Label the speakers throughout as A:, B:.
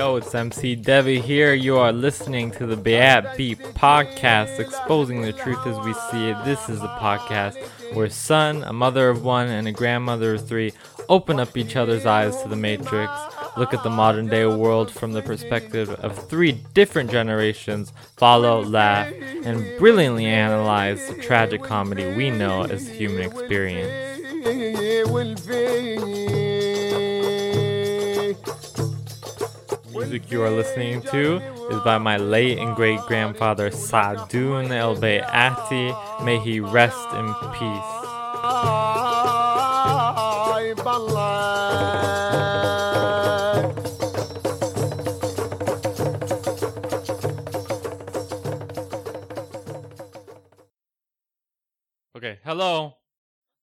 A: Yo, it's MC Devi here. You are listening to the Bayat Beat podcast, exposing the truth as we see it. This is a podcast where a son, a mother of one, and a grandmother of three open up each other's eyes to the Matrix, look at the modern day world from the perspective of three different generations, follow, laugh, and brilliantly analyze the tragic comedy we know as the human experience. Music you are listening to is by my late and great grandfather Sadoun El Beati. May he rest in peace. Hello.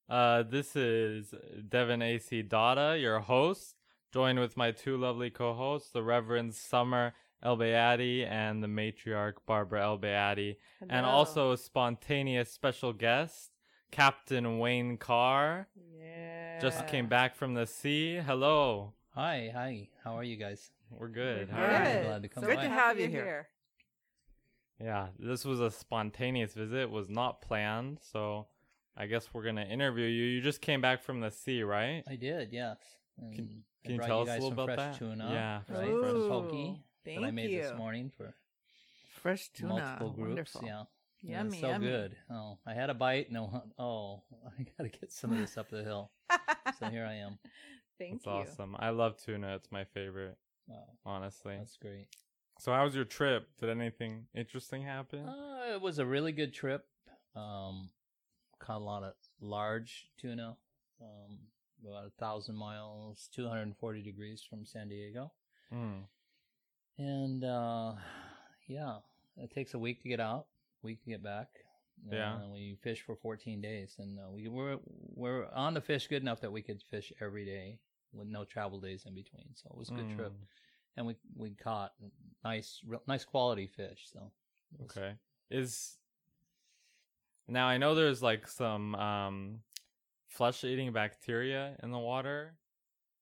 A: Uh, this is Devin AC Dada, your host, joined with my two lovely co-hosts, the Reverend Summer El Beati and the matriarch Barbara El Beati, and also a spontaneous special guest, Captain Wayne Carr.
B: Yeah.
A: Just came back from the sea. Hello.
C: Hi, hi. How are you guys?
A: We're good.
B: We're
A: How are you?
B: good.
C: Glad to come So
B: Good
C: by.
B: to have you here.
A: Yeah, this was a spontaneous visit. It was not planned, so I guess we're gonna interview you. You just came back from the sea, right?
C: I did, yes. And
A: Can- can you tell
C: you
A: us a little
C: some
A: about
C: fresh
A: that?
C: tuna.
A: Yeah,
C: right.
B: Ooh,
C: From Poke that I
B: thank
C: made this morning for
B: Fresh tuna.
C: multiple groups.
B: Wonderful.
C: Yeah.
B: Yummy,
C: it's so
B: yummy.
C: good. Oh, I had a bite. No, oh, I gotta get some of this up the hill. So here I am.
B: Thank
A: That's
B: you.
A: awesome. I love tuna. It's my favorite,
C: Wow,
A: honestly.
C: that's great.
A: So how was your trip? Did anything interesting happen?
C: Uh, it was a really good trip. Um, caught a lot of large tuna. Um, about a thousand miles, 240 degrees from San Diego.
A: Mm.
C: And uh, yeah, it takes a week to get out, week to get back.
A: Yeah.
C: Uh, we fish for 14 days, and uh, we were we're on the fish good enough that we could fish every day with no travel days in between. So it was a good trip,
A: Mm.
C: and we we caught nice real, nice quality fish. So was-
A: Okay. Is now I know there's like some um flesh eating bacteria in the water.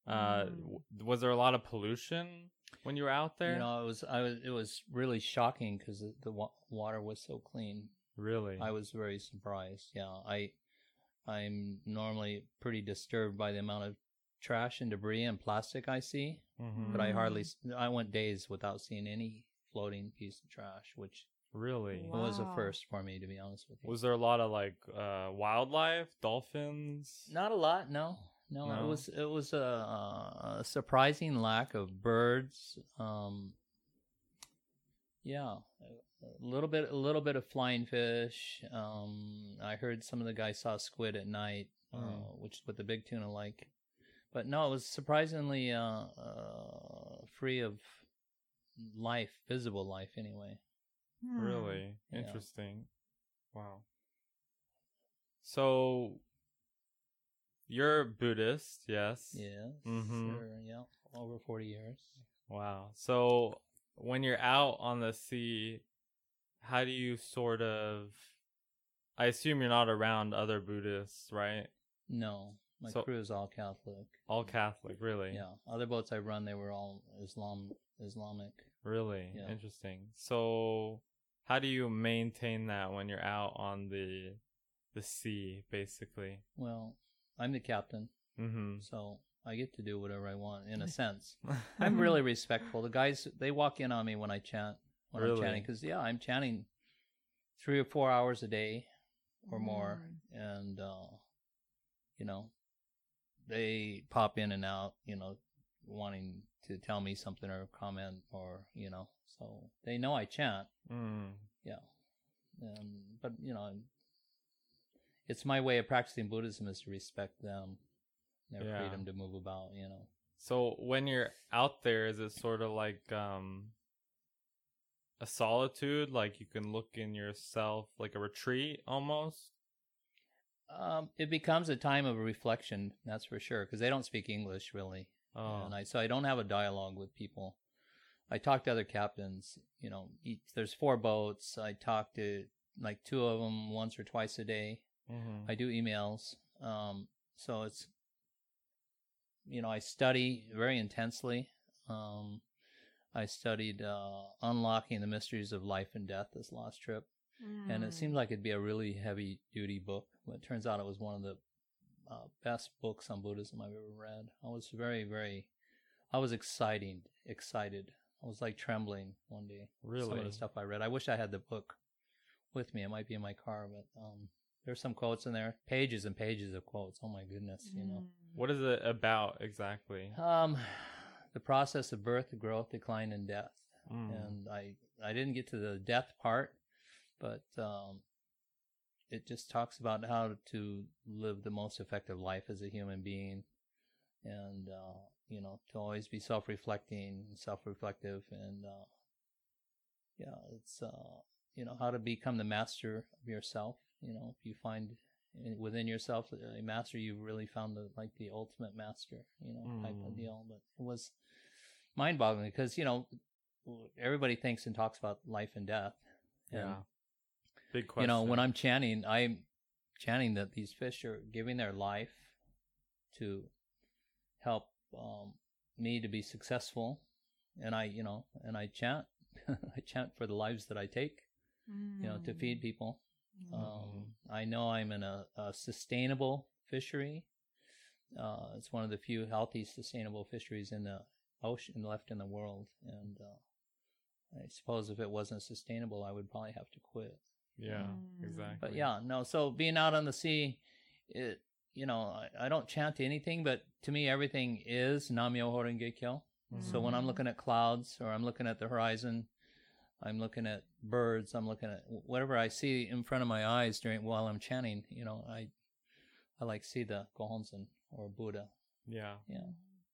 A: Uh
B: Mm.
A: w- was there a lot of pollution when you were out there?
C: You know, it was I was it was really shocking because the, the wa- water was so clean.
A: really?
C: I was very surprised. Yeah, I I'm normally pretty disturbed by the amount of trash and debris and plastic I see,
A: Mhm.
C: but I hardly I went days without seeing any floating piece of trash, which
A: really?
C: It was a first for me to be honest with you.
A: Was there a lot of like uh wildlife, dolphins?
C: Not a lot, no. No,
A: No?
C: it was it was a, a surprising lack of birds. Um, yeah, a little bit a little bit of flying fish. Um, I heard some of the guys saw squid at night, uh,
A: Mm.
C: which is what the big tuna like. But no, it was surprisingly uh, uh, free of life, visible life anyway.
B: Hmm.
A: Really
C: Yeah.
A: interesting. Wow. So you're Buddhist, yes?
C: Yes,
A: Mhm.
C: sure, yeah, over forty years.
A: Wow. So when you're out on the sea, how do you sort of I assume you're not around other Buddhists, right?
C: No, my
A: So-
C: crew is all Catholic.
A: All Catholic, really?
C: Yeah, other boats I run, they were all Islam Islamic.
A: Really
C: Yeah.
A: interesting. So how do you maintain that when you're out on the the sea basically?
C: Well, I'm the captain,
A: Mhm.
C: so I get to do whatever I want in a sense. I'm really respectful. The guys they walk in on me when I chant when I'm chanting because yeah, I'm chanting three or four hours a day or more,
B: Mm.
C: and uh, you know they pop in and out, you know, wanting to tell me something or comment or you know, so they know I chant.
A: Mm.
C: Yeah. Um, but you know, it's my way of practicing Buddhism is to respect them, their
A: Yeah.
C: freedom to move about. You know.
A: So when you're out there, is it sort of like um a solitude? Like you can look in yourself, like a retreat almost?
C: Um, it becomes a time of reflection, that's for sure, because they don't speak English really,
A: Oh,
C: and I so I don't have a dialogue with people. I talk to other captains. You know, each, there's four boats. I talk to like two of them once or twice a day.
A: Mhm.
C: I do emails. Um, so it's, you know, I study very intensely. Um, I studied uh, Unlocking the Mysteries of Life and Death this last trip. And it
B: Mm.
C: seemed like it'd be a really heavy duty book, but it turns out it was one of the uh, best books on Buddhism I've ever read. I was very, very, I was exciting, excited. I was like trembling one day. Really? Some of
A: Really?
C: the stuff I read. I wish I had the book with me. It might be in my car, but um, there's some quotes in there, pages and pages of quotes. Oh my goodness, you know.
B: Mm.
A: What is it about exactly?
C: Um, the process of birth, growth, decline, and death.
A: Mm.
C: And I, I didn't get to the death part, but um, it just talks about how to live the most effective life as a human being, and uh, you know, to always be self-reflecting, self-reflective, and uh, yeah, it's uh, you know how to become the master of yourself. You know, if you find within yourself a master, you've really found the like the ultimate master. You know, type of
A: Mm.
C: deal. But it was mind-boggling because you know everybody thinks and talks about life and death. And,
A: Yeah. Big question.
C: you know, when I'm chanting, I'm chanting that these fish are giving their life to help um, me to be successful, and I, you know, and I chant, I chant for the lives that I take, you know, to
B: Mm.
C: feed people.
B: Mm.
C: Um, I know I'm in a, a sustainable fishery. Uh, it's one of the few healthy, sustainable fisheries in the ocean left in the world, and uh, I suppose if it wasn't sustainable, I would probably have to quit.
A: yeah,
B: Mm.
A: exactly.
C: But yeah, no. So being out on the sea, it you know I, I don't chant anything, but to me everything is Nam-myoho-renge-kyo. So when I'm
B: Mhm.
C: looking at clouds or I'm looking at the horizon, I'm looking at birds, I'm looking at whatever I see in front of my eyes during while I'm chanting. You know, I I like see the Gohonzon or Buddha,
A: yeah,
C: yeah,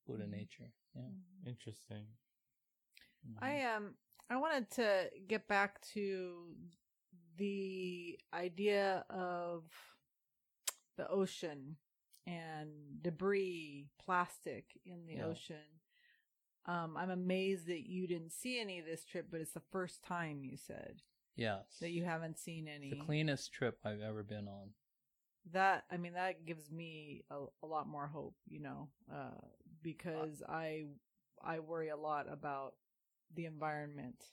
C: Buddha
B: Mhm.
C: nature. Yeah.
A: interesting.
B: I um I wanted to get back to the idea of the ocean and debris, plastic in the
C: Yeah.
B: ocean. Um, I'm amazed that you didn't see any of this trip, but it's the first time you said
C: yes,
B: that you haven't seen any.
C: the cleanest trip I've ever been on.
B: that I mean that gives me a, a lot more hope, you know, uh, because I I worry a lot about the environment.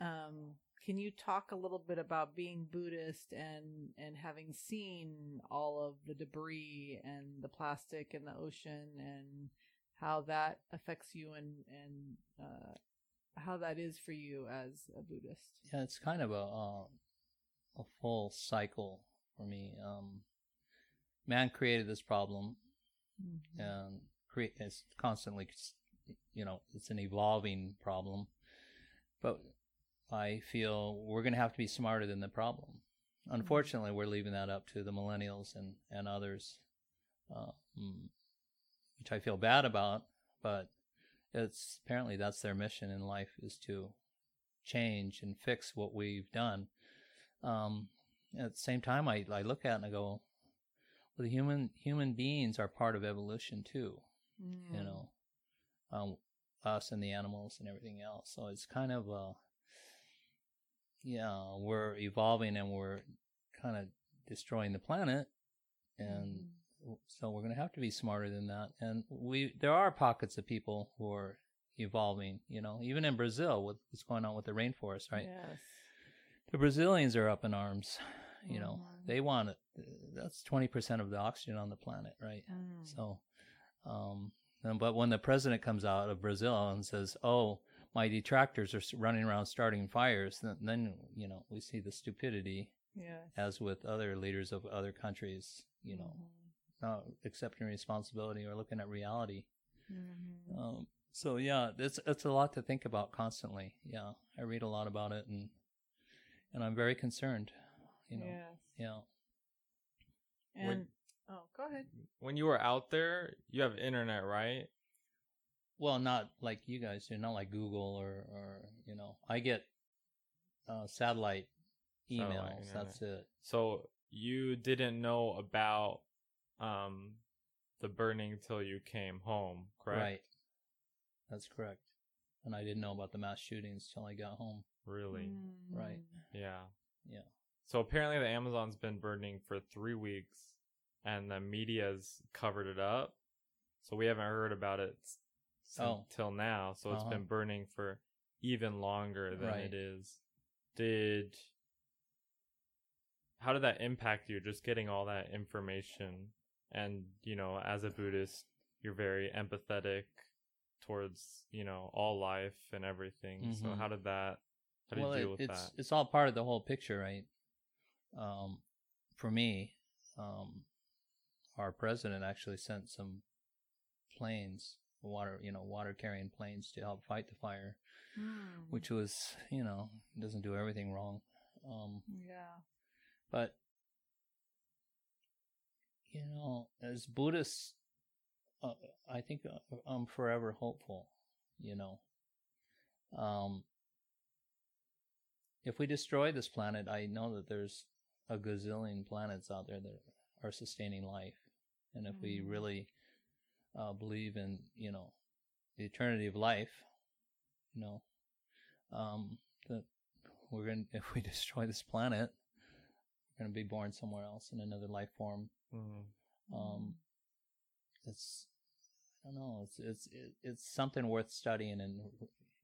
B: Um, can you talk a little bit about being Buddhist and and having seen all of the debris and the plastic in the ocean and how that affects you and and uh, how that is for you as a Buddhist?
C: Yeah, it's kind of a uh, a full cycle for me. Um, man created this problem,
B: Mhm.
C: and create it's constantly, you know, it's an evolving problem. But I feel we're going to have to be smarter than the problem. Unfortunately, we're leaving that up to the millennials and and others, uh, mm, which I feel bad about. But it's apparently that's their mission in life is to change and fix what we've done. Um, at the same time, I, I look at it and I go, well, the human human beings are part of evolution too. You
B: Mm.
C: know, um, us and the animals and everything else. So it's kind of uh, yeah, we're evolving and we're kind of destroying the planet, and
B: Mhm.
C: so we're going to have to be smarter than that. And we there are pockets of people who are evolving. You know, even in Brazil with what's going on with the rainforest, right?
B: Yes.
C: The Brazilians are up in arms. You know,
B: Mhm.
C: they want it. That's twenty percent of the oxygen on the planet, right?
B: Mm.
C: So, um, and- but when the president comes out of Brazil and says, "Oh, my detractors are running around starting fires," then, then you know we see the stupidity,
B: Yes.
C: as with other leaders of other countries. You know,
B: Mhm.
C: not accepting responsibility or looking at reality.
B: Mhm.
C: Um, so yeah, it's it's a lot to think about constantly. Yeah, I read a lot about it, and and I'm very concerned. You know,
B: Yes.
C: yeah.
B: And oh, go ahead.
A: When you were out there, you have internet, right?
C: Well, not like you guys do, not like Google or or you know, I get uh, satellite emails.
A: Satellite internet.
C: that's it.
A: So you didn't know about um the burning till you came home, correct?
C: Right. That's correct. And I didn't know about the mass shootings till I got home.
A: Really?
C: Right.
B: Mm.
A: Yeah.
C: Yeah.
A: So apparently the Amazon's been burning for three weeks, and the media's covered it up. So we haven't heard about it s-
C: Oh.
A: until now. So it's
C: Uh-huh.
A: been burning for even longer than
C: Right.
A: it is. Did how did that impact you? Just getting all that information, and you know, as a Buddhist, you're very empathetic towards you know all life and everything. So
C: Mhm.
A: how did that? How did
C: well,
A: you deal
C: it-
A: with
C: it's
A: that?
C: it's all part of the whole picture, right? Um, for me, um, our president actually sent some planes, water, you know, water carrying planes to help fight the fire,
B: Mm.
C: which was, you know, doesn't do everything wrong. Um,
B: yeah.
C: but you know, as Buddhists, uh, I think uh, I'm forever hopeful. You know, um, if we destroy this planet, I know that there's a gazillion planets out there that are sustaining life, and if we
B: Mhm.
C: really uh, believe in, you know, the eternity of life, you know, um, that we're going to, if we destroy this planet, we're going to be born somewhere else in another life form.
A: Mm.
C: Um, it's, I don't know, it's, it's, it's something worth studying and,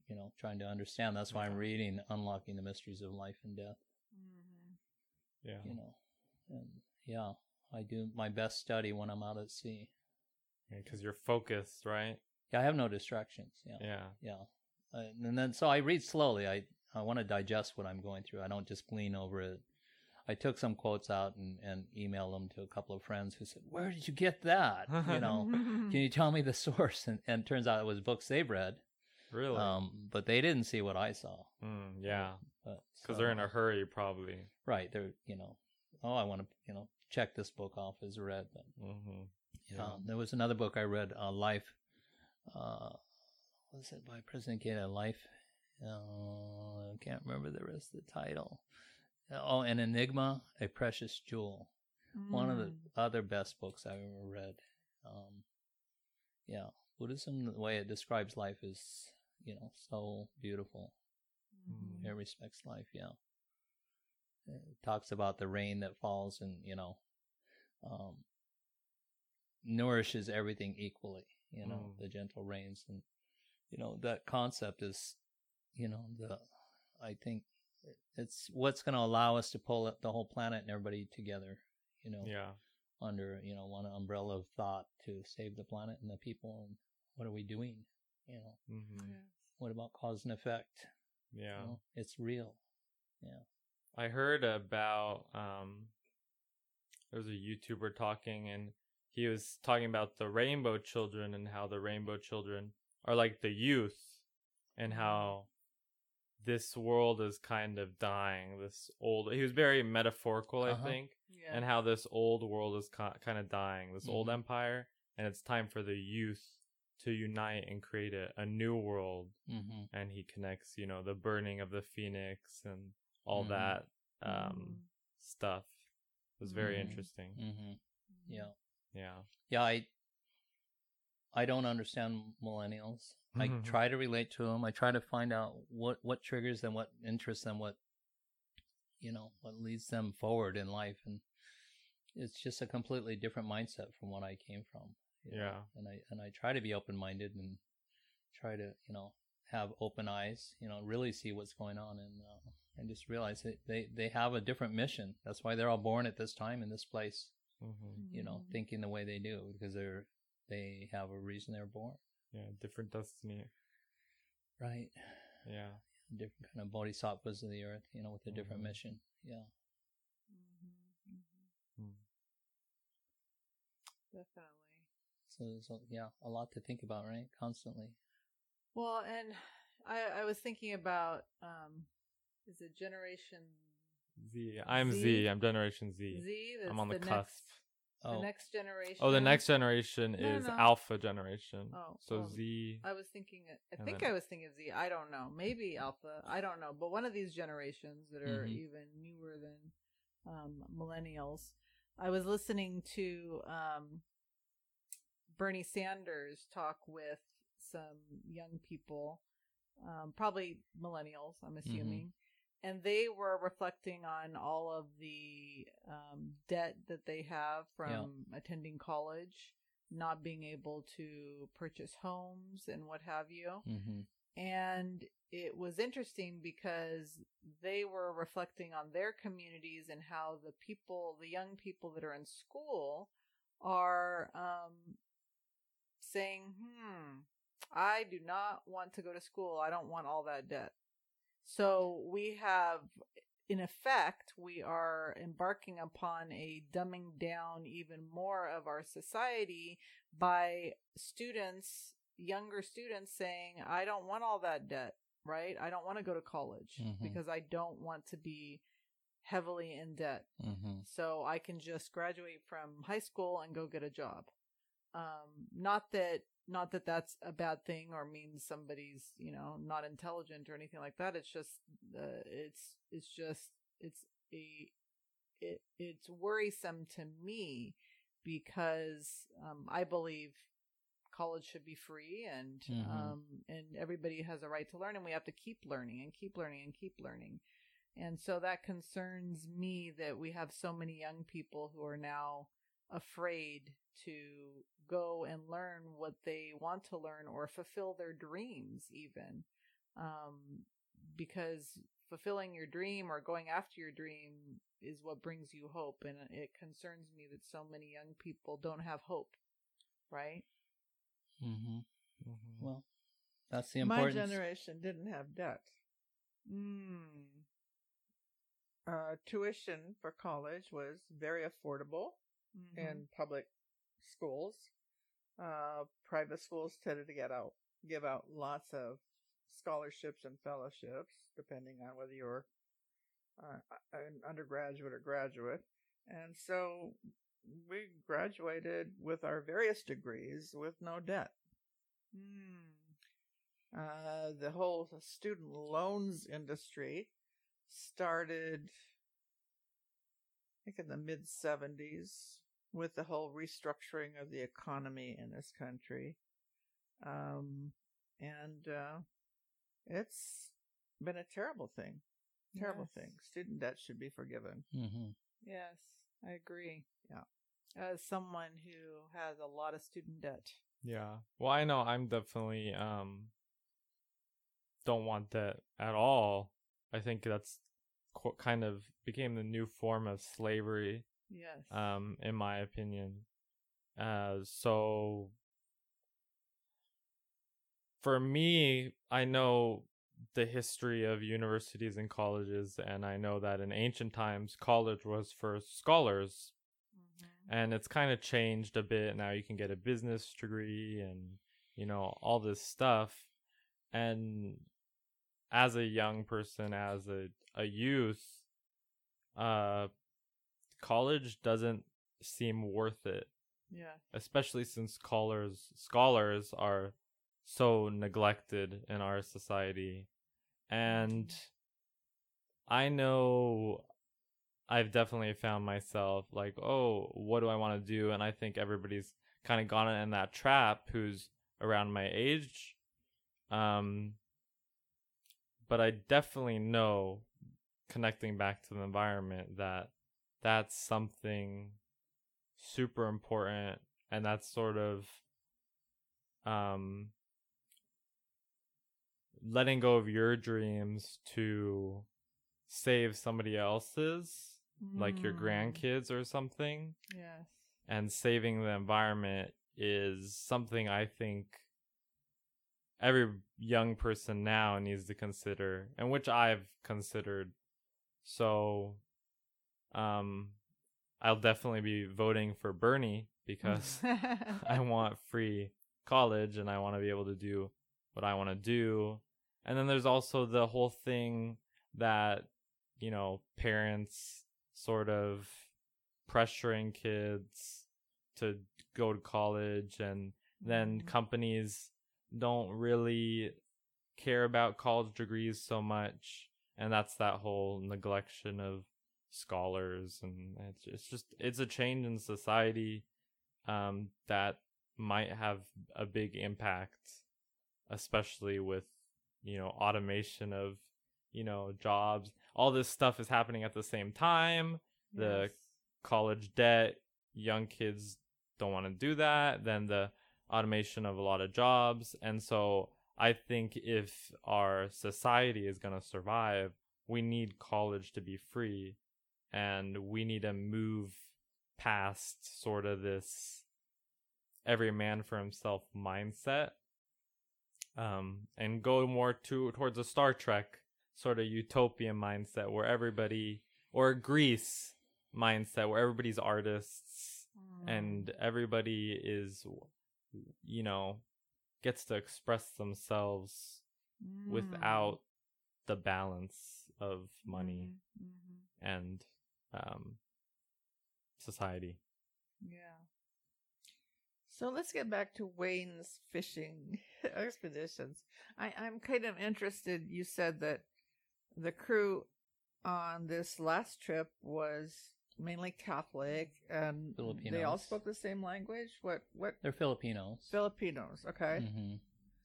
C: you know, trying to understand. That's why I'm reading Unlocking the Mysteries of Life and Death,
B: Mhm.
A: Yeah.
C: you know, and yeah, I do my best study when I'm out at sea.
A: Because you're focused, right?
C: Yeah, I have no distractions. Yeah.
A: Yeah.
C: Yeah. Uh, and then so I read slowly. I I want to digest what I'm going through. I don't just glean over it. I took some quotes out and and emailed them to a couple of friends who said, "Where did you get that? You know, can you tell me the source?" And and it turns out it was books they've read.
A: Really?
C: Um, but they didn't see what I saw.
A: mm, yeah.
C: But
A: Because
C: so-
A: they're in a hurry, probably.
C: right. They're you know, oh, I want to you know check this book off as read. But
A: hmm
C: Yeah. there was another book I read, uh, Life. Uh, what was it by President Ikeda? Life. Uh, I can't remember the rest of the title. Oh, an enigma, a precious jewel. One of the
B: Mm.
C: other best books I've ever read. Um, yeah, Buddhism, the way it describes life is, you know, so beautiful.
B: Mhm.
C: It respects life. Yeah. It talks about the rain that falls and you know, um, nourishes everything equally. You know,
A: Mm.
C: the gentle rains and you know that concept is, you know, the I think it's what's going to allow us to pull up the whole planet and everybody together. You know,
A: Yeah.
C: under you know one umbrella of thought to save the planet and the people. And what are we doing? You know,
A: hmm
B: Yes.
C: what about cause and effect?
A: Yeah.
C: You know, it's real.
A: Yeah, I heard about um there was a YouTuber talking and he was talking about the rainbow children and how the rainbow children are like the youth and how this world is kind of dying this old he was very metaphorical i
C: Uh-huh.
A: think
B: Yeah.
A: and how this old world is ki- kind of dying this old
C: Mhm.
A: empire and it's time for the youth to unite and create a, a new world
C: Mm-hmm.
A: and he connects you know the burning of the phoenix and all
C: Mhm.
A: that um
B: Mhm.
A: stuff it was very
C: Mhm.
A: interesting
C: Mm-hmm.
B: Mm-hmm.
C: Yeah.
A: Yeah
C: Yeah. I I don't understand millennials. I
A: Mhm.
C: try to relate to them. I try to find out what what triggers them, what interests them, what you know, what leads them forward in life, and it's just a completely different mindset from what I came from. you know.
A: Yeah.
C: And I and I try to be open minded and try to you know have open eyes. You know, really see what's going on and. Uh, and just realize that they, they have a different mission. That's why they're all born at this time in this place.
A: Hmm
C: you know,
B: Mhm.
C: thinking the way they do because they're they have a reason they're born.
A: yeah different destiny
C: Right.
A: yeah
C: Different kind of bodhisattvas of the earth, you know, with a different
A: Mhm.
C: mission. Yeah.
A: Mm.
B: Definitely.
C: So, so yeah, a lot to think about, right? Constantly.
B: Well, and I I was thinking about um, is it Generation
A: z i'm z,
B: Z?
A: i'm generation z
B: Z? That's
A: i'm on the,
B: next-
A: cusp
B: The
C: Oh,
B: next generation.
A: oh the next generation
B: No,
A: is
B: no.
A: alpha generation
B: Oh,
A: so z
B: I was thinking. I think
A: then-
B: I was thinking of Z. I don't know. Maybe Alpha. I don't know. But one of these generations that are
C: Mhm.
B: even newer than um, millennials. I was listening to um, Bernie Sanders talk with some young people, um, probably millennials. I'm assuming, and they were reflecting on all of the um, debt that they have from attending college, not being able to purchase homes and what have you.
C: Mm-hmm.
B: And it was interesting because they were reflecting on their communities and how the people, the young people that are in school, are um, saying, hmm, I do not want to go to school. I don't want all that debt. So we have, in effect, we are embarking upon a dumbing down even more of our society by students, younger students saying, I don't want all that debt, right? I don't want to go to college
C: Mhm.
B: because I don't want to be heavily in debt.
C: Mm-hmm.
B: So I can just graduate from high school and go get a job. Um, not that, not that that's a bad thing or means somebody's, you know, not intelligent or anything like that. It's just, uh, it's, it's just, it's a, it, it's worrisome to me because, um, I believe college should be free and,
C: Mhm.
B: um, and everybody has a right to learn and we have to keep learning and keep learning and keep learning. And so that concerns me that we have so many young people who are now afraid to go and learn what they want to learn or fulfill their dreams, even. Um, because fulfilling your dream or going after your dream is what brings you hope. And it concerns me that so many young people don't have hope, right?
C: Mm-hmm.
A: Mhm.
C: Well, that's the
D: My generation didn't have debt.
B: Mm.
D: Uh, tuition for college was very affordable
B: Mhm.
D: in public schools. Uh, private schools tended to get out, give out lots of scholarships and fellowships, depending on whether you're uh, an undergraduate or graduate. And so we graduated with our various degrees with no debt.
B: Mm.
D: Uh, the whole student loans industry started, think, in the mid 70s with the whole restructuring of the economy in this country. Um, and uh, it's been a terrible thing. Terrible
B: Yes.
D: thing. Student debt should be forgiven.
C: Mm-hmm.
B: Yes, I agree.
D: Yeah.
B: As someone who has a lot of student debt.
A: Yeah. Well, I know I'm definitely um don't want that at all. I think that's qu- kind of became the new form of slavery
B: Yes.
A: um in my opinion. Uh so for me, I know the history of universities and colleges and I know that in ancient times college was for scholars
B: Mhm.
A: and it's kind of changed a bit now you can get a business degree and you know all this stuff and as a young person as a, a youth uh college doesn't seem worth it.
B: Yes.
A: especially since scholars scholars are so neglected in our society. And i know i've definitely found myself like oh what do i want to do? And i think everybody's kind of gone in that trap who's around my age. Um but i definitely know connecting back to the environment that that's something super important and that's sort of um letting go of your dreams to save somebody else's like your
B: Mm.
A: grandkids or something
B: Yes.
A: and saving the environment is something I think every young person now needs to consider and which I've considered. So um I'll definitely be voting for Bernie because I want free college and I want to be able to do what I want to do. And then there's also the whole thing that, you know, parents sort of pressuring kids to go to college and then
B: Mhm.
A: companies don't really care about college degrees so much and that's that whole neglection of scholars and it's it's just it's a change in society um that might have a big impact especially with you know automation of you know jobs all this stuff is happening at the same time. The college debt, young kids don't want to do that. Then the automation of a lot of jobs. And so I think if our society is going to survive, we need college to be free and we need to move past sort of this every man for himself mindset um and go more to towards a Star Trek sort of utopian mindset where everybody or Greece mindset where everybody's artists and everybody is you know gets to express themselves
B: Mm.
A: without the balance of money
B: Mhm, mhm.
A: and um society
B: Yeah.
D: So let's get back to Wayne's fishing expeditions. I, I'm kind of interested. You said that the crew on this last trip was mainly Catholic and they all spoke the same language. What what
C: They're Filipinos.
D: Filipinos? Okay,
C: Mm-hmm.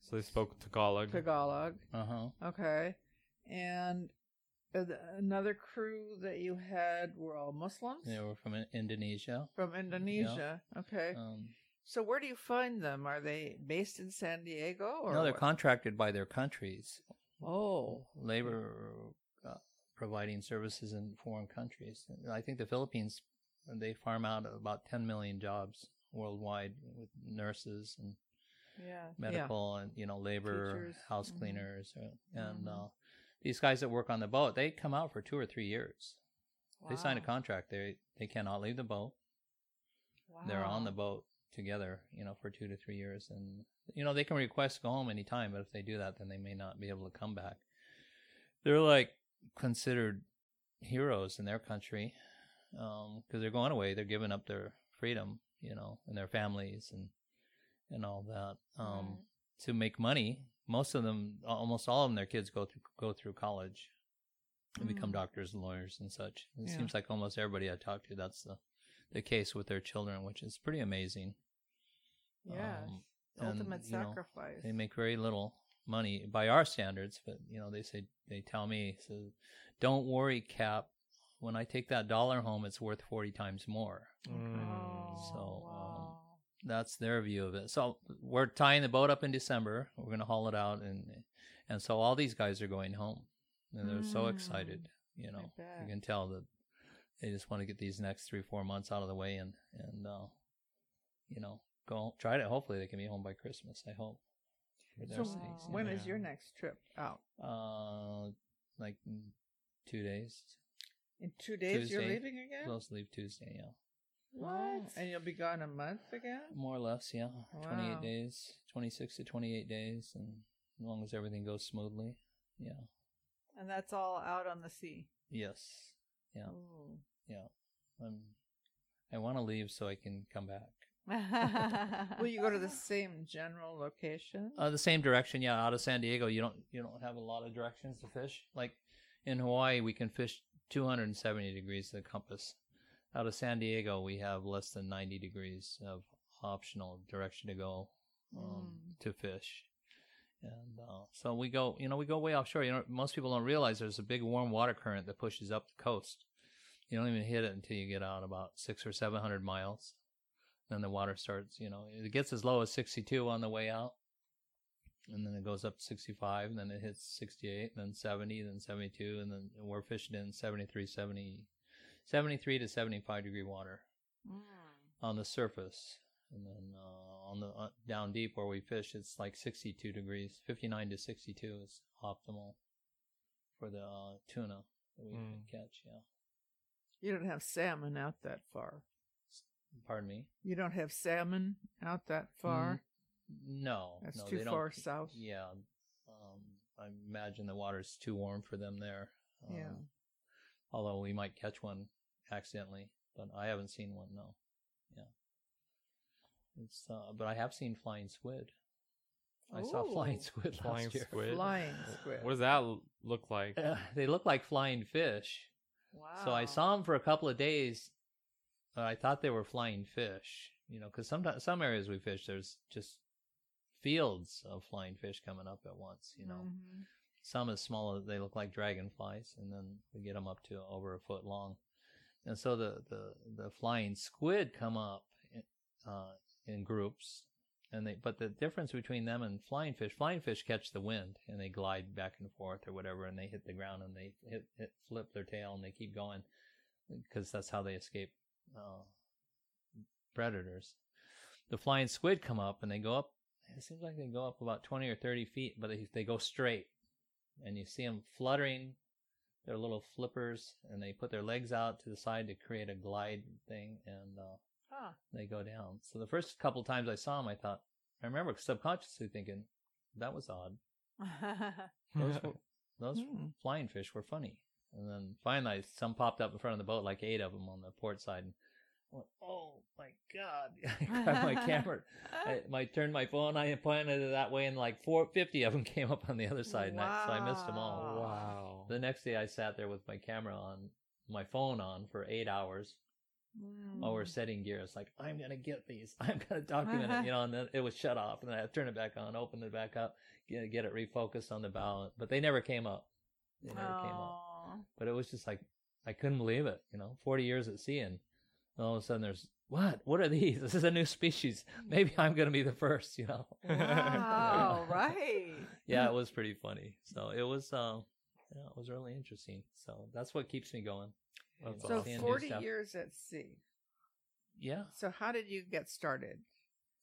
A: so they spoke Tagalog
D: Tagalog.
C: Uh huh.
D: Okay, and uh, another crew that you had were all Muslims
C: They were from Indonesia.
D: from Indonesia. Okay,
C: Um,
D: so where do you find them? Are they based in San Diego or
C: no, they're
D: what?
C: contracted by their countries.
D: Oh,
C: labor providing services in foreign countries. I think the Philippines they farm out about 10 million jobs worldwide with nurses and
B: Yeah.
C: medical and you know labor
B: Teachers.
C: house
B: Mhm.
C: cleaners uh, and
B: Mhm.
C: uh, these guys that work on the boat they come out for two or three years they sign a contract they they cannot leave the boat they're on the boat together, you know, for two to three years, and you know they can request to go home anytime. But if they do that, then they may not be able to come back. They're like considered heroes in their country because they're going away. They're giving up their freedom, you know, and their families and and all that um,
B: Right.
C: to make money. Most of them, almost all of them, their kids go through go through college and become
B: Mm.
C: doctors and lawyers and such. It
D: Yeah.
C: seems like almost everybody I talk to, that's the the case with their children, which is pretty amazing.
B: Yeah.
C: Um, and,
B: Ultimate
C: know,
B: sacrifice.
C: they make very little money by our standards, but you know, they say they tell me, so don't worry, Cap. When I take that dollar home, it's worth forty times more.
A: Mm.
B: Oh,
C: So, um. That's their view of it. So we're tying the boat up in December. We're gonna haul it out, and and so all these guys are going home, and they're so
B: Mm.
C: excited. You know, you can tell that they just want to get these next three four months out of the way, and and uh, you know go try to. Hopefully, they can be home by Christmas. I hope. For their
D: so
C: sakes, you
D: when
C: know.
D: is your next trip out?
C: Uh, like mm, two days.
D: In two days, you're leaving again.
C: Supposed to leave Tuesday. Yeah,
D: What? And you'll be gone a month again?
C: more or less. Yeah, twenty
D: Wow.
C: eight days, twenty six to twenty eight days, and as long as everything goes smoothly. Yeah.
B: and that's all out on the sea.
C: Yes. Yeah.
B: Ooh.
C: Yeah. I'm, I want to leave so I can come back.
D: Will you go to the same general location?
C: Uh, the same direction, yeah. Out of San Diego, you don't you don't have a lot of directions to fish. Like in Hawaii, we can fish 270 degrees to the compass. Out of San Diego, we have less than 90 degrees of optional direction to go um,
B: Mm.
C: to fish. And uh, so we go, you know, we go way offshore. You know, most people don't realize there's a big warm water current that pushes up the coast. You don't even hit it until you get out about six or seven hundred miles. Then the water starts, you know, it gets as low as 62 on the way out. And then it goes up to 65, and then it hits 68, and then 70, then 72, and then we're fishing in 73, 70, 73 to 75 degree water
B: Mm.
C: on the surface. And then uh, on the uh, down deep where we fish, it's like 62 degrees. 59 to 62 is optimal for the uh, tuna that we
A: Mm.
C: catch. Yeah.
D: You don't have salmon out that far.
C: Pardon me.
D: You don't have salmon out that far.
C: No,
D: That's
C: no,
D: too
C: they don't-
D: far south.
C: Yeah, um, I imagine the water's too warm for them there. Um,
D: Yeah.
C: Although we might catch one accidentally, but I haven't seen one. No. Yeah. It's uh, but I have seen flying squid. I saw flying
D: Ooh.
C: squid last
A: Flying
C: year.
A: squid.
D: Flying squid.
A: What does that look like?
C: Uh, they look like flying fish.
B: Wow.
C: So I saw them for a couple of days. I thought they were flying fish, you know, because sometimes some areas we fish, there's just fields of flying fish coming up at once, you know.
B: Mhm.
C: some as small as they look like dragonflies, and then we get them up to over a foot long. And so the the, the flying squid come up in, uh, in groups, and they but the difference between them and flying fish, flying fish catch the wind and they glide back and forth or whatever, and they hit the ground and they hit, hit flip their tail and they keep going because that's how they escape uh, predators. The flying squid come up and they go up. It seems like they go up about twenty or thirty feet, but they they go straight, and you see them fluttering their little flippers, and they put their legs out to the side to create a glide thing, and uh,
B: Huh.
C: they go down. So the first couple times I saw them, I thought, I remember subconsciously thinking, that was odd. Those, were, those
D: Hmm.
C: flying fish were funny. And then finally, some popped up in front of the boat, like eight of them on the port side. And I went, oh my God. I grabbed my camera. I, I turned my phone, I pointed it that way, and like 450 of them came up on the other side. And I, so I missed them all.
A: wow.
C: The next day, I sat there with my camera on, my phone on for eight hours
B: Mm.
C: while we're setting gear. It's like, I'm going to get these. I'm going to document it, you know, and then it was shut off. And then I turn it back on, open it back up, get, get it refocused on the bow. But they never came up. They never came up.
B: Aw.
C: But it was just like, I couldn't believe it, you know, 40 years at sea. And all of a sudden there's, what? What are these? This is a new species. Maybe I'm going to be the first, you know?
B: Wow, right.
C: yeah, it was pretty funny. So it was, uh, yeah, it was really interesting. So that's what keeps me going. you
A: That's
C: know,
D: So 40 years at sea.
C: Yeah.
D: So how did you get started?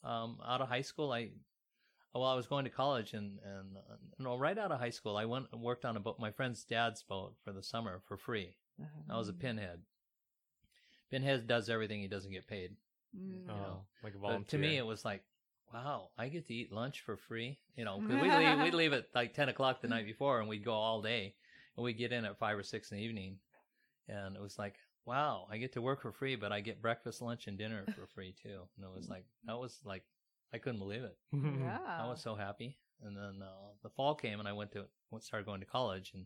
C: um, out of high school, I well, I was going to college, and and uh, no, right out of high school, I went and worked on a boat, my friend's dad's boat, for the summer for free. I was a pinhead. Pinhead does everything; he doesn't get paid.
B: Mm.
A: Oh,
C: know.
A: like a
C: But
A: volunteer.
C: to me, it was like, wow, I get to eat lunch for free. You know, 'cause we'd leave, we'd leave at like ten o'clock the night before, and we'd go all day, and we'd get in at five or six in the evening, and it was like, wow, I get to work for free, but I get breakfast, lunch, and dinner for free too. And it was like that was like, I couldn't believe it.
B: Yeah.
C: I was so happy. And then uh, the fall came, and I went to started going to college, and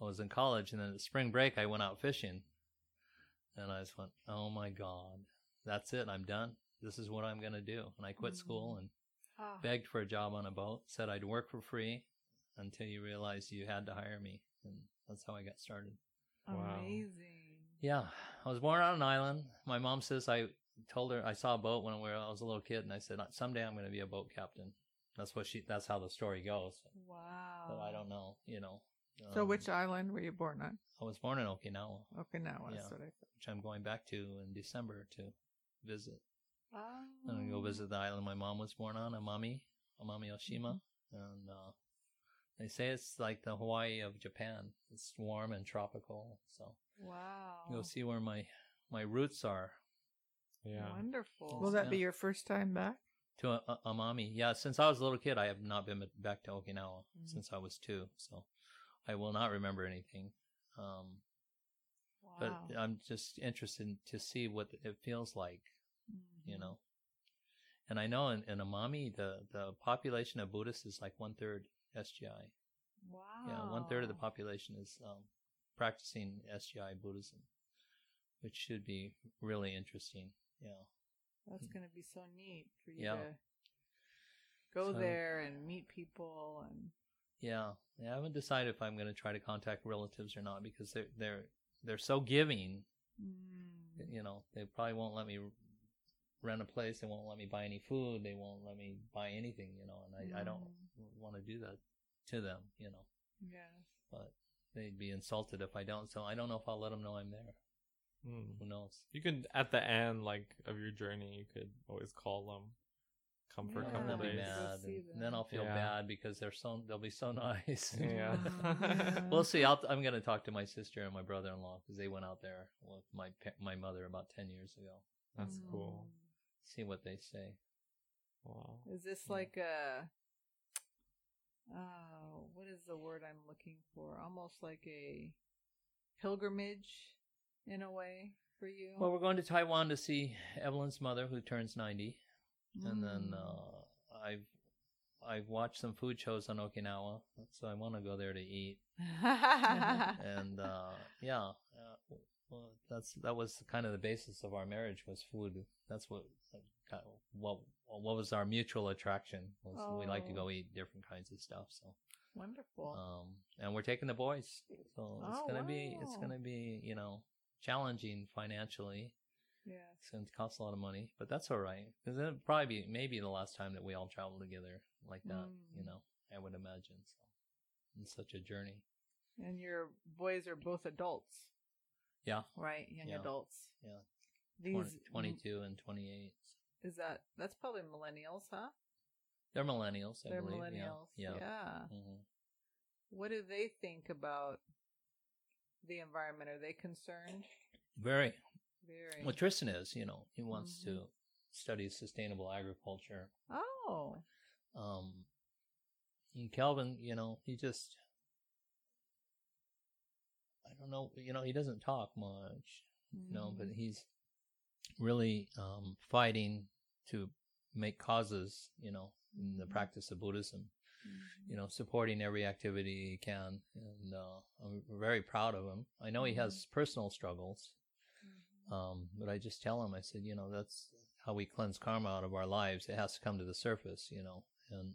C: I was in college, and then at spring break, I went out fishing, and I just went, "Oh my god, that's it! I'm done. This is what I'm gonna do." And I quit school and
B: Ah.
C: begged for a job on a boat. Said I'd work for free until you realized you had to hire me, and that's how I got started.
A: Wow.
B: Amazing.
C: Yeah, I was born on an island. My mom says I told her I saw a boat when I was a little kid, and I said someday I'm going to be a boat captain. That's what she. That's how the story goes.
B: Wow.
C: But I don't know. You know.
D: So
C: Um,
D: which island were you born on?
C: I was born in Okinawa,
D: Okinawa.
C: Yeah.
D: That's what I thought.
C: which I'm going back to in December to visit.
B: Wow.
C: I'm gonna go visit the island my mom was born on, Amami, Amami Oshima, and uh, they say it's like the Hawaii of Japan. It's warm and tropical, so
B: Wow.
C: go see where my my roots are.
A: Yeah.
B: Wonderful.
D: Will that be your first time back?
C: to uh, Amami. Yeah, since I was a little kid, I have not been back to Okinawa
B: Mhm.
C: since I was two, so I will not remember anything. Um,
B: wow.
C: but I'm just interested to see what it feels like, you
B: Mhm.
C: know. And I know in, in Amami, the, the population of Buddhists is like one third SGI.
B: Wow.
C: Yeah, one third of the population is um, practicing SGI Buddhism, which should be really interesting. Yeah.
B: That's gonna be so neat for you
C: Yeah.
B: to go
C: So-
B: there and meet people and
C: Yeah, yeah, I haven't decided if I'm going to try to contact relatives or not because they're they're they're so giving.
B: mm,
C: You know, they probably won't let me rent a place. They won't let me buy any food. They won't let me buy anything. You know, and I I don't want to do that to them. You know,
B: yes.
C: but they'd be insulted if I don't. So I don't know if I'll let them know I'm there.
A: Mm.
C: Who knows?
A: You could at the end, like of your journey, you could always call them, come for a
B: Yeah.
A: couple
C: they'll be
A: days.
B: Go
C: mad, and then. I'll feel
A: Yeah.
C: bad because they're so they'll be so nice.
A: Yeah.
B: Mm.
C: we'll see. I'll, I'm going to talk to my sister and my brother-in-law because they went out there with my my mother about ten years ago.
A: That's cool.
C: See what they say.
A: Wow.
B: Mm. Is this
C: Yeah.
B: like a uh what is the word I'm looking for? Almost like a pilgrimage in a way for you.
C: Well, we're going to Taiwan to see Evelyn's mother, who turns ninety, and then
B: Mm.
C: uh, I've I've watched some food shows on Okinawa, so I want to go there to eat. And uh, yeah, uh, well, that's that was kind of the basis of our marriage was food. That's what what what was our mutual attraction was we like to
B: Oh.
C: go eat different kinds of stuff. So
B: Wonderful.
C: Um, and we're taking the boys, so it's
B: Oh,
C: gonna be it's gonna be you know challenging financially.
B: Yeah.
C: It's going to cost a lot of money, but that's all right because it'll probably be maybe the last time that we all travel together like that. You
B: Mm.
C: know, I would imagine. So, it's such a journey.
B: And your boys are both adults,
C: Yeah,
B: right? Young
C: Yeah.
B: adults.
C: Yeah.
B: These
C: 20, 22 and 28.
B: is that that's probably millennials, huh?
C: They're millennials, I
B: They're
C: believe.
B: millennials.
C: Yeah. Yeah.
B: yeah.
C: Mhm.
B: What do they think about the environment? Are they concerned?
C: Very.
B: Very.
C: Well, Tristan is, you know, he wants
B: Mhm.
C: to study sustainable agriculture.
B: oh.
C: Um, and Calvin, you know, he just, I don't know, you know, he doesn't talk much, you know, but
B: Mhm.
C: he's really um, fighting to make causes, you know, in the
B: Mhm.
C: practice of Buddhism. You know, supporting every activity he can. And uh, I'm very proud of him. I know he has personal struggles,
B: Mhm.
C: um, but I just tell him, I said, you know, that's how we cleanse karma out of our lives. It has to come to the surface, you know, and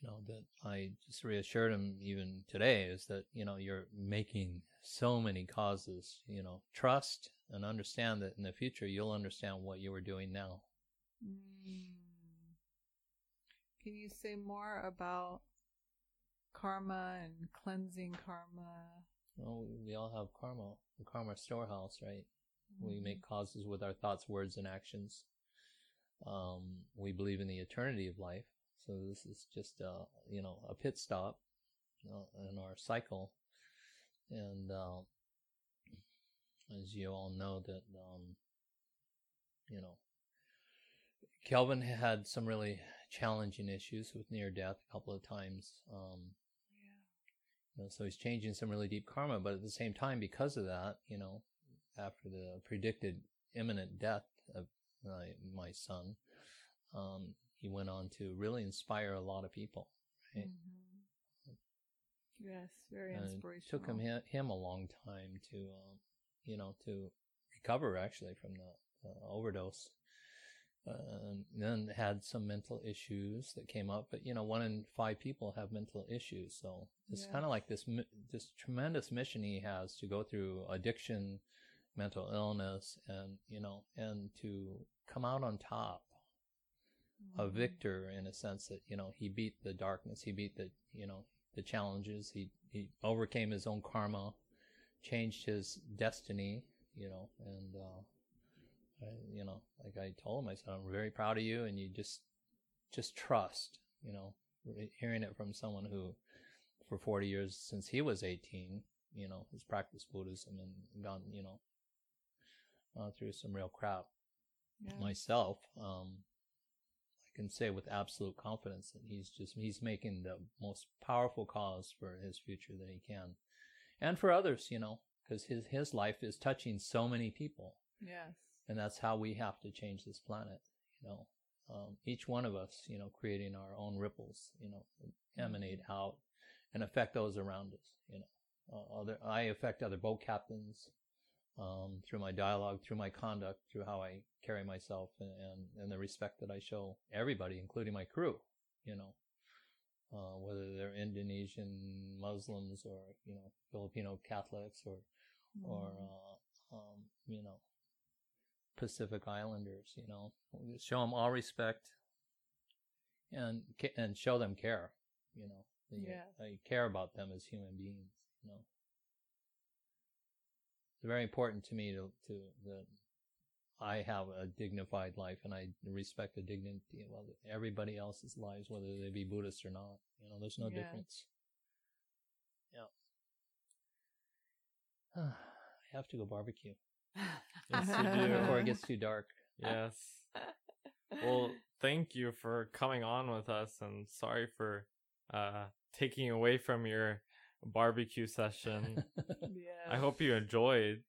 C: you know that I just reassured him even today is that you know you're making so many causes. You know, trust and understand that in the future you'll understand what you were doing now.
B: Mm. Can you say more about karma and cleansing karma?
C: Well, we, we all have karma, the karma storehouse, right? We
B: Mm-hmm.
C: make causes with our thoughts, words, and actions. Um, we believe in the eternity of life. So this is just, uh, you know, a pit stop uh, in our cycle. And uh, as you all know, that um, you know, Kelvin had some really challenging issues with near death a couple of times. Um, you know, so he's changing some really deep karma, but at the same time, because of that, you know, after the predicted imminent death of my, my son, um, he went on to really inspire a lot of people. Right.
B: Mhm. Yes, very
C: And
B: inspirational.
C: it took him him a long time to, um, you know, to recover actually from the uh, overdose. Uh, and then had some mental issues that came up, but you know, one in five people have mental issues. So it's kind of like this this tremendous mission he has to go through addiction, mental illness, and you know, and to come out on top a
B: Mhm.
C: victor in a sense that you know he beat the darkness he beat the you know the challenges he he overcame his own karma changed his destiny you know and uh I, you know like i told him i said i'm very proud of you and you just just trust you know hearing it from someone who for 40 years since he was 18 you know has practiced buddhism and gone you know uh, through some real crap
B: Yeah.
C: myself, um, I can say with absolute confidence that he's just he's making the most powerful cause for his future that he can, and for others, you know, because his his life is touching so many people,
B: Yes.
C: And that's how we have to change this planet. You know, um, each one of us, you know, creating our own ripples, you know, emanate out and affect those around us. You know, uh, other I affect other boat captains um, through my dialogue, through my conduct, through how I carry myself, and, and, and the respect that I show everybody, including my crew. You know, uh, whether they're Indonesian Muslims or you know Filipino Catholics or or
B: Mm.
C: uh, um, you know Pacific Islanders. You know, show them all respect and and show them care. You know, that you-
B: Yeah.
C: that you care about them as human beings. You know, it's very important to me to to that I have a dignified life and I respect the dignity of everybody else's lives, whether they be Buddhist or not. You know, there's no
B: Yeah.
C: difference. Yeah. I have to go barbecue
A: Yes, you do.
C: before it gets too dark.
A: Yes. Well, thank you for coming on with us, and sorry for uh, taking away from your barbecue session.
B: yeah.
A: I hope you enjoyed.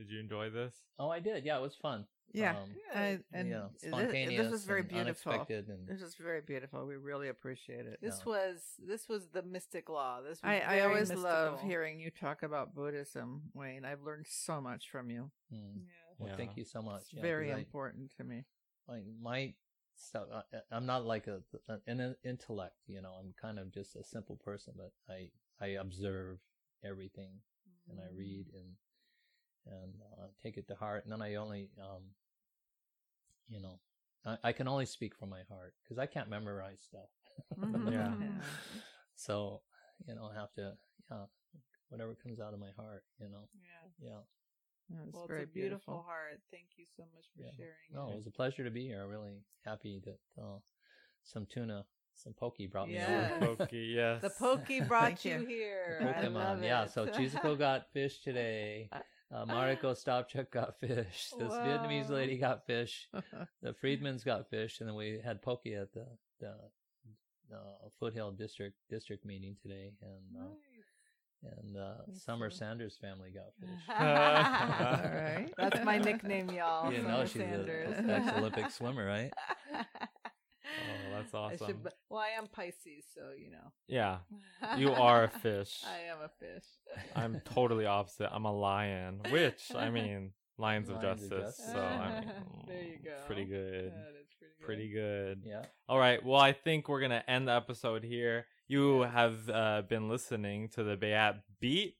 A: Did you enjoy this?
C: oh, I did. Yeah, it was fun.
D: Yeah,
C: Um,
D: I, and
C: yeah,
D: thi-
C: spontaneous.
D: this was very
C: and
D: beautiful.
C: Unexpected and
D: This was very beautiful. We really appreciate it.
B: This
C: No.
B: was this was the mystic law. This was
D: I, I
B: very
D: always love hearing you talk about Buddhism, Wayne. I've learned so much from you.
C: Mm.
B: Yeah.
C: Well,
A: Yeah.
C: thank you so much.
D: It's
C: Yeah,
D: very
C: 'cause I-
D: important to me.
C: Like my so uh, uh, I'm not like a an intellect, you know. I'm kind of just a simple person, but I I observe everything and I read and and uh, take it to heart. And then I only, um, you know, I, I can only speak from my heart because I can't memorize stuff.
A: Yeah.
C: So you know, I have to, yeah, whatever comes out of my heart, you know,
B: Yeah.
C: yeah.
D: That's
B: Well,
D: very
B: it's a beautiful,
D: beautiful.
B: heart. Thank you so much for
C: Yeah.
B: sharing.
C: No,
B: it.
C: it was a pleasure to be here. I'm really happy that uh, some tuna, some poke brought me
B: Yeah.
C: over.
A: Poke, yes.
B: The poke brought you
D: you.
B: here.
C: The
B: I love
C: Pokemon, yeah. So Chizuko got fish today. Uh, Mariko Stopchuk got fish. This Vietnamese lady got fish. The Friedmans got fish, and then we had poke at the the uh, Foothill District District meeting today, and uh,
B: Nice.
C: and uh, Summer Sanders family got fish.
D: All right.
B: That's my nickname, y'all.
C: you know she's
B: Sanders.
C: an ex-Olympic swimmer, right?
A: Oh, that's
B: I should,
A: awesome.
B: well, I am Pisces, so you know.
A: Yeah, you are a fish.
B: I am a fish.
A: I'm totally opposite. I'm a lion, which I mean, lions of
C: Lions of
A: justice.
C: justice.
A: So I mean,
B: There you go.
A: Pretty good.
B: That is pretty good.
A: Pretty good.
C: Yeah.
A: All right. Well, I think we're gonna end the episode here. You
B: Yes.
A: have uh, been listening to the Bayat Beat,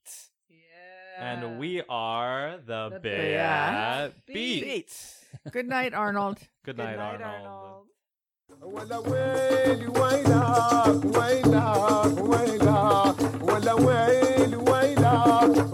B: Yeah.
A: and we are the,
B: The
A: Bayat
B: Bayat
A: Beat.
B: Beat.
D: Good night, Arnold.
A: Good
B: Good
A: night,
B: night,
A: Arnold.
B: ولا
E: ويلي ويلك ويلك ويلك ولا ويلي ويلك